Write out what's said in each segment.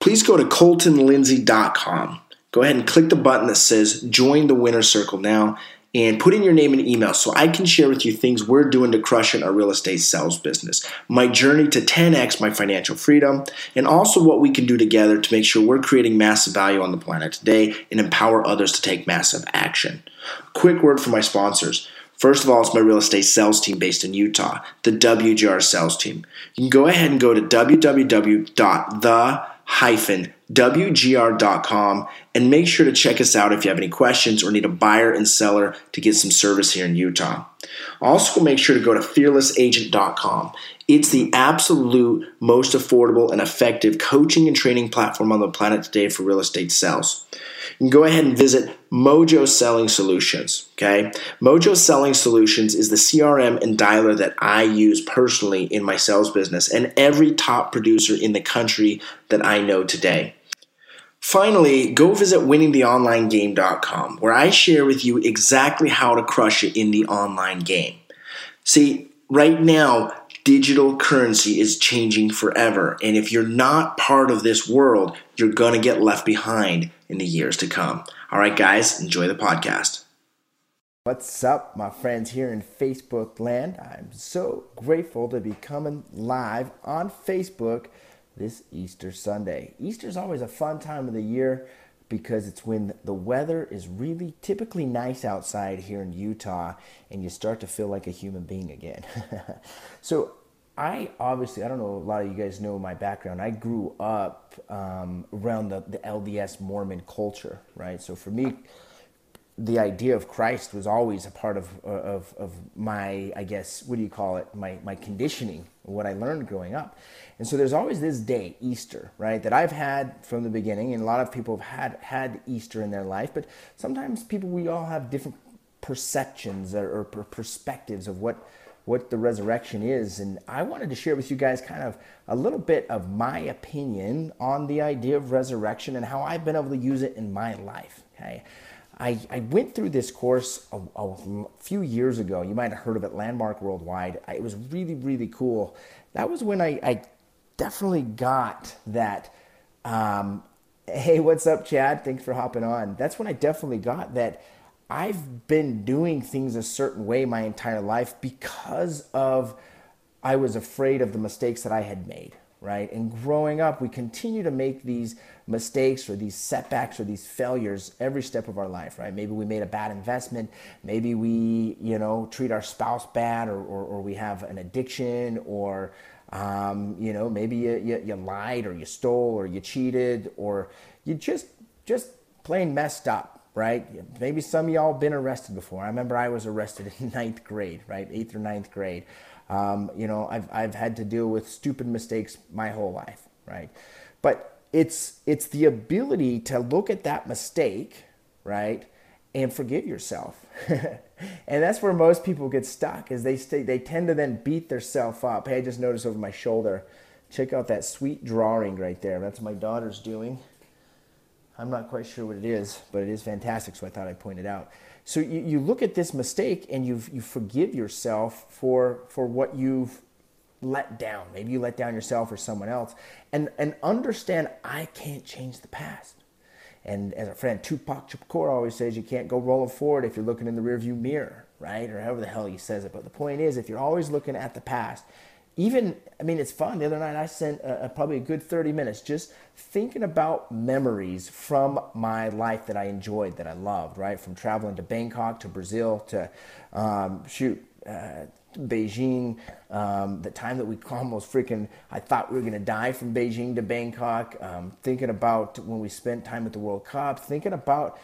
please go to coltonlindsay.com. Go ahead and click the button that says Join the Winner Circle now and put in your name and email so I can share with you things we're doing to crush in our real estate sales business, my journey to 10x my financial freedom, and also what we can do together to make sure we're creating massive value on the planet today and empower others to take massive action. Quick word from my sponsors. First of all, it's my real estate sales team based in Utah, the WGR sales team. You can go ahead and go to www.the wgr.com and make sure to check us out if you have any questions or need a buyer and seller to get some service here in Utah. Also, make sure to go to fearlessagent.com. It's the absolute most affordable and effective coaching and training platform on the planet today for real estate sales. You can go ahead and visit Mojo Selling Solutions. Okay, Mojo Selling Solutions is the CRM and dialer that I use personally in my sales business and every top producer in the country that I know today. Finally, go visit winningtheonlinegame.com where I share with you exactly how to crush it in the online game. See, right now, digital currency is changing forever. And if you're not part of this world, you're going to get left behind in the years to come. All right, guys, enjoy the podcast. What's up, my friends here in Facebook land? I'm so grateful to be coming live on Facebook this Easter Sunday. Easter is always a fun time of the year because it's when the weather is really typically nice outside here in Utah and you start to feel like a human being again. so, I obviously, I don't know, a lot of you guys know my background. I grew up um, around the, the LDS Mormon culture, right? So, for me, the idea of Christ was always a part of, uh, of, of my, I guess, what do you call it, my, my conditioning, what I learned growing up. And so there's always this day, Easter, right, that I've had from the beginning, and a lot of people have had, had Easter in their life, but sometimes people, we all have different perceptions or, or perspectives of what, what the resurrection is. And I wanted to share with you guys kind of a little bit of my opinion on the idea of resurrection and how I've been able to use it in my life, okay? I, I went through this course a, a, few years ago. You might have heard of it, Landmark Worldwide. It was really, really cool. That was when I, I definitely got that. Um, hey, what's up, Chad? Thanks for hopping on. That's when I definitely got that. I've been doing things a certain way my entire life because of I was afraid of the mistakes that I had made right? And growing up, we continue to make these mistakes or these setbacks or these failures every step of our life, right? Maybe we made a bad investment. Maybe we, you know, treat our spouse bad or, or, or we have an addiction or, um, you know, maybe you, you, you lied or you stole or you cheated or you just, just plain messed up. Right? Maybe some of y'all been arrested before. I remember I was arrested in ninth grade, right? Eighth or ninth grade. Um, you know, I've, I've had to deal with stupid mistakes my whole life, right? But it's, it's the ability to look at that mistake, right, and forgive yourself. and that's where most people get stuck is they stay, they tend to then beat themselves up. Hey, I just noticed over my shoulder. Check out that sweet drawing right there. That's my daughter's doing. I'm not quite sure what it is, but it is fantastic, so I thought I'd point it out. So you, you look at this mistake and you you forgive yourself for for what you've let down. Maybe you let down yourself or someone else, and and understand I can't change the past. And as a friend Tupac Shakur always says, you can't go rolling forward if you're looking in the rearview mirror, right? Or however the hell he says it. But the point is, if you're always looking at the past, even i mean it's fun. The other night i spent uh, probably a good 30 minutes just thinking about memories from my life that i enjoyed that i loved right? From traveling to bangkok to brazil to um, shoot uh, beijing um, the time that we almost freaking i thought we were going to die from beijing to bangkok um, thinking about when we spent time at the world cup thinking about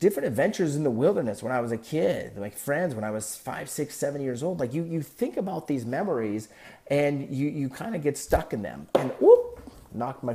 different adventures in the wilderness when I was a kid, like friends when I was five, six, seven years old. Like you, you think about these memories and you, you kind of get stuck in them. And whoop, knocked my